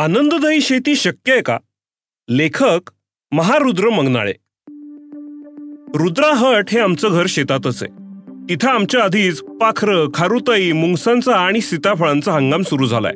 आनंददायी शेती शक्य आहे का? लेखक महारुद्र मंगनाळे. रुद्रा हट हे आमचं घर शेतातच आहे. तिथं आमच्या आधीच पाखरं खारुताई मुंगसांचा आणि सीताफळांचा हंगाम सुरू झालाय.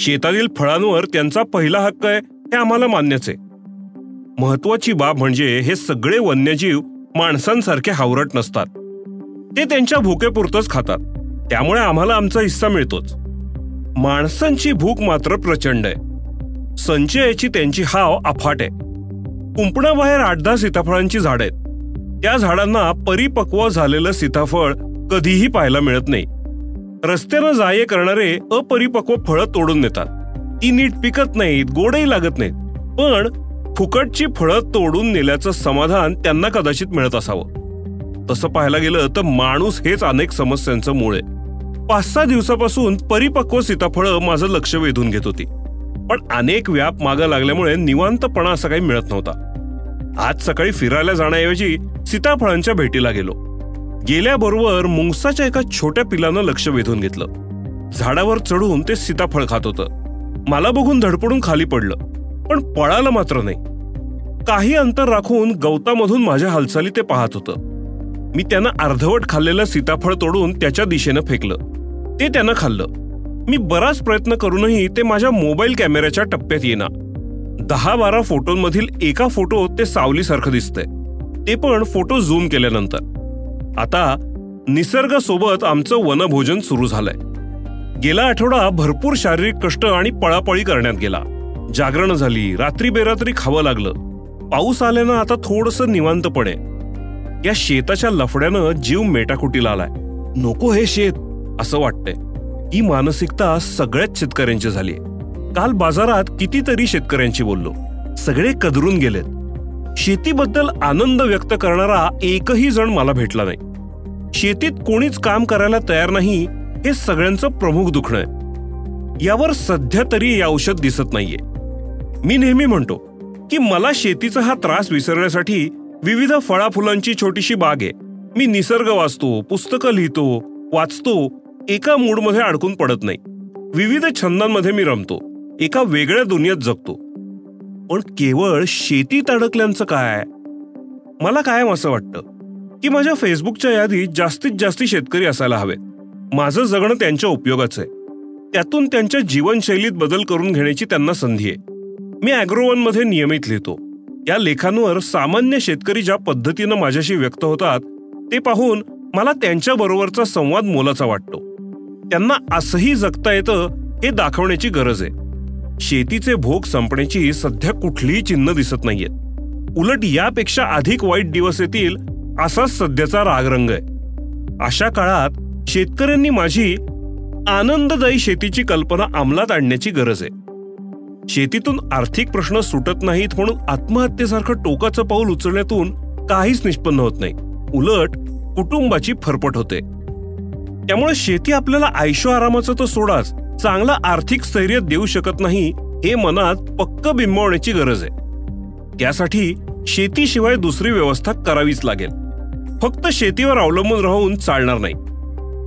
शेतातील फळांवर त्यांचा पहिला हक्क आहे हे आम्हाला मान्यच आहे. महत्वाची बाब म्हणजे हे सगळे वन्यजीव माणसांसारखे हावरट नसतात. ते त्यांच्या भूकेपुरतच खातात. त्यामुळे आम्हाला आमचा हिस्सा मिळतोच. माणसांची भूक मात्र प्रचंड आहे. संचयाची त्यांची हाव अफाट आहे. कुंपणाबाहेर आठ दहा सीताफळांची झाड आहेत. त्या झाडांना परिपक्व झालेलं सीताफळ कधीही पाहायला मिळत नाही. रस्त्यानं जाये करणारे अपरिपक्व फळं तोडून नेतात. ती नीट पिकत नाहीत गोडही लागत नाहीत. पण फुकटची फळं तोडून नेल्याचं समाधान त्यांना कदाचित मिळत असावं. तसं पाहायला गेलं तर माणूस हेच अनेक समस्यांचं मूळ आहे. पाच सहा दिवसापासून परिपक्व सीताफळं माझं लक्ष वेधून घेत होती. पण अनेक व्याप मागं लागल्यामुळे निवांतपणा असा काही मिळत नव्हता. आज सकाळी फिरायला जाण्याऐवजी सीताफळांच्या भेटीला गेलो. गेल्याबरोबर मुंगसाच्या एका छोट्या पिलानं लक्ष वेधून घेतलं. झाडावर चढून ते सीताफळ खात होतं. मला बघून धडपडून खाली पडलं पण पळालं मात्र नाही. काही अंतर राखून गवतामधून माझ्या हालचाली ते पाहत होतं. मी त्यानं अर्धवट खाल्लेलं सीताफळ तोडून त्याच्या दिशेनं फेकलं. ते त्यानं खाल्लं. मी बराच प्रयत्न करूनही ते माझ्या मोबाईल कॅमेऱ्याच्या टप्प्यात येना दहा बारा फोटोंमधील एका फोटो ते सावलीसारखं दिसतंय. ते पण फोटो झूम केल्यानंतर. आता निसर्गासोबत आमचं वनभोजन सुरू झालंय. गेला आठवडा भरपूर शारीरिक कष्ट आणि पळापळी करण्यात गेला. जागरण झाली रात्री बेरात्री खावं लागलं. पाऊस आल्यानं आता थोडस निवांतपणे. या शेताच्या लफड्यानं जीव मेटाकुटीला आलाय. नको हे शेत असं वाटतंय. ही मानसिकता सगळ्याच शेतकऱ्यांची झाली. काल बाजारात कितीतरी शेतकऱ्यांशी बोललो. सगळे कदरून गेलेत. शेतीबद्दल आनंद व्यक्त करणारा एकही जण मला भेटला नाही. शेतीत कोणीच काम करायला तयार नाही हे सगळ्यांचं प्रमुख दुखणं आहे. यावर सध्या तरी हे औषध दिसत नाहीये. मी नेहमी म्हणतो की मला शेतीचा हा त्रास विसरण्यासाठी विविध फळा फुलांची छोटीशी बाग आहे. मी निसर्ग वाचतो पुस्तकं लिहितो वाचतो एका मूडमध्ये अडकून पडत नाही. विविध छंदांमध्ये मी रमतो. एका वेगळ्या दुनियेत जगतो. पण केवळ शेतीत अडकल्यांचं काय? मला कायम असं वाटतं की माझ्या फेसबुकच्या यादीत जास्तीत जास्त शेतकरी असायला हवेत. माझं जगणं त्यांच्या उपयोगाचं आहे. त्यातून त्यांच्या जीवनशैलीत बदल करून घेण्याची त्यांना संधी आहे. मी अॅग्रोवनमध्ये नियमित लिहितो. या लेखांवर सामान्य शेतकरी ज्या पद्धतीनं माझ्याशी व्यक्त होतात ते पाहून मला त्यांच्याबरोबरचा संवाद मोलाचा वाटतो. त्यांना असंही जगता येतं हे दाखवण्याची गरज आहे. शेतीचे भोग संपण्याची सध्या कुठलीही चिन्ह दिसत नाहीयेत. उलट यापेक्षा अधिक वाईट दिवस येतील असाच सध्याचा रागरंग आहे. अशा काळात शेतकऱ्यांनी माझी आनंददायी शेतीची कल्पना अंमलात आणण्याची गरज आहे. शेतीतून आर्थिक प्रश्न सुटत नाहीत म्हणून आत्महत्येसारखं टोकाचं पाऊल उचलण्यातून काहीच निष्पन्न होत नाही. उलट कुटुंबाची फरफट होते. त्यामुळे शेती आपल्याला आयुष्य आरामाचं तर सोडाच. चांगला आर्थिक स्थैर्य देऊ शकत नाही हे मनात पक्क बिंबवण्याची गरज आहे. त्यासाठी शेतीशिवाय दुसरी व्यवस्था करावीच लागेल. फक्त शेतीवर अवलंबून राहून चालणार नाही.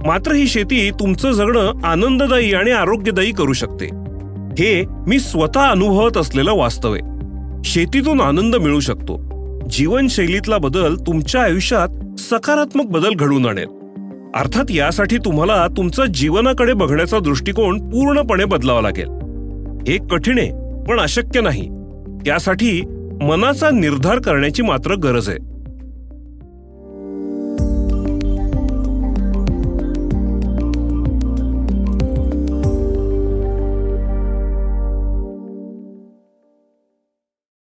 मात्र ही शेती तुमचं जगणं आनंददायी आणि आरोग्यदायी करू शकते. हे मी स्वतः अनुभवत असलेलं वास्तव आहे. शेतीतून आनंद मिळू शकतो. जीवनशैलीतला बदल तुमच्या आयुष्यात सकारात्मक बदल घडवून आणेल. अर्थात यासाठी तुम्हाला तुमचा जीवनाकडे बघण्याचा दृष्टिकोन पूर्णपणे बदलावा लागेल. हे कठीण आहे पण अशक्य नाही. त्यासाठी मनाचा निर्धार करण्याची मात्र गरज आहे.